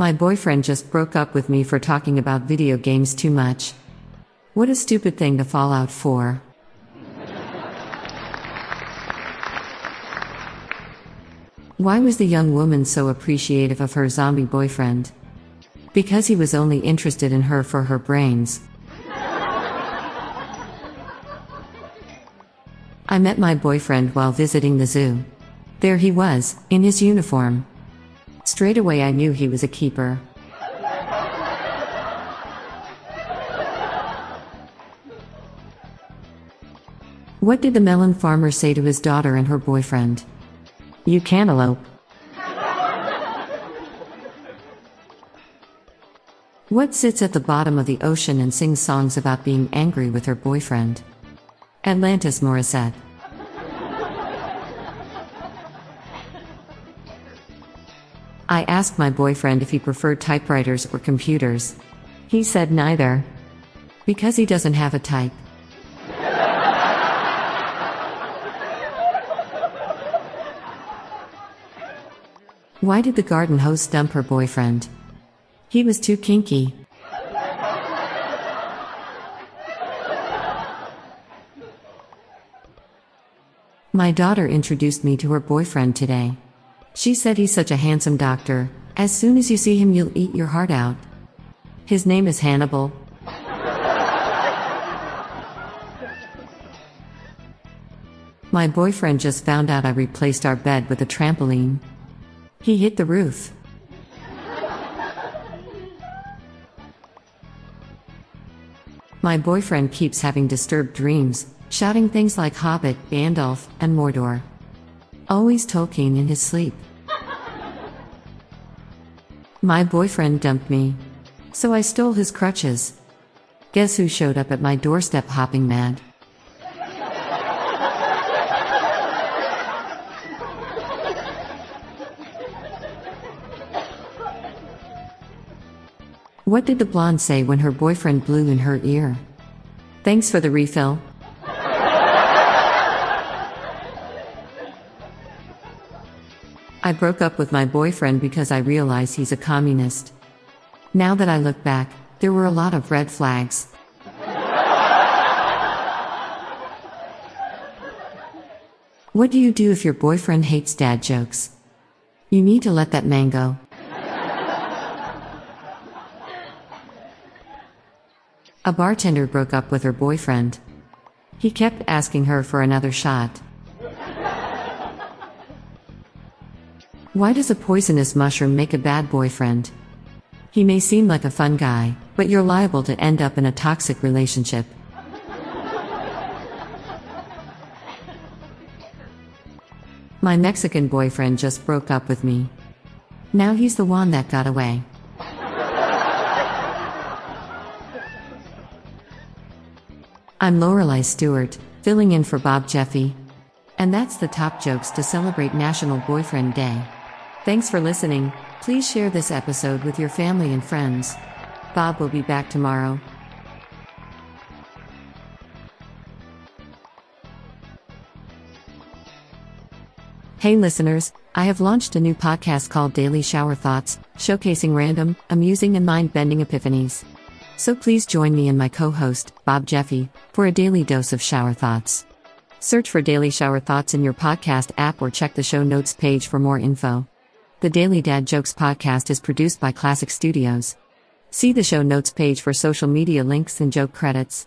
My boyfriend just broke up with me for talking about video games too much. What a stupid thing to fall out for. Why was the young woman so appreciative of her zombie boyfriend? Because he was only interested in her for her brains. I met my boyfriend while visiting the zoo. There he was, in his uniform. Straight away I knew he was a keeper. What did the melon farmer say to his daughter and her boyfriend? You cantaloupe. What sits at the bottom of the ocean and sings songs about being angry with her boyfriend? Atlantis Morissette. I asked my boyfriend if he preferred typewriters or computers. He said neither. Because he doesn't have a type. Why did the garden host dump her boyfriend? He was too kinky. My daughter introduced me to her boyfriend today. She said he's such a handsome doctor, as soon as you see him, you'll eat your heart out. His name is Hannibal. My boyfriend just found out I replaced our bed with a trampoline. He hit the roof. My boyfriend keeps having disturbed dreams, shouting things like Hobbit, Gandalf, and Mordor. Always Tolkien in his sleep. My boyfriend dumped me. So I stole his crutches. Guess who showed up at my doorstep hopping mad? What did the blonde say when her boyfriend blew in her ear? Thanks for the refill. I broke up with my boyfriend because I realized he's a communist. Now that I look back, there were a lot of red flags. What do you do if your boyfriend hates dad jokes? You need to let that man go. A bartender broke up with her boyfriend. He kept asking her for another shot. Why does a poisonous mushroom make a bad boyfriend? He may seem like a fun guy, but you're liable to end up in a toxic relationship. My Mexican boyfriend just broke up with me. Now he's the one that got away. I'm Lorelai Stewart, filling in for Bob Jeffy. And that's the top jokes to celebrate National Boyfriend Day. Thanks for listening. Please share this episode with your family and friends. Bob will be back tomorrow. Hey listeners, I have launched a new podcast called Daily Shower Thoughts, showcasing random, amusing, and mind bending epiphanies. So please join me and my co host, Bob Jeffy, for a daily dose of shower thoughts. Search for Daily Shower Thoughts in your podcast app or check the show notes page for more info. The Daily Dad Jokes podcast is produced by Classic Studios. See the show notes page for social media links and joke credits.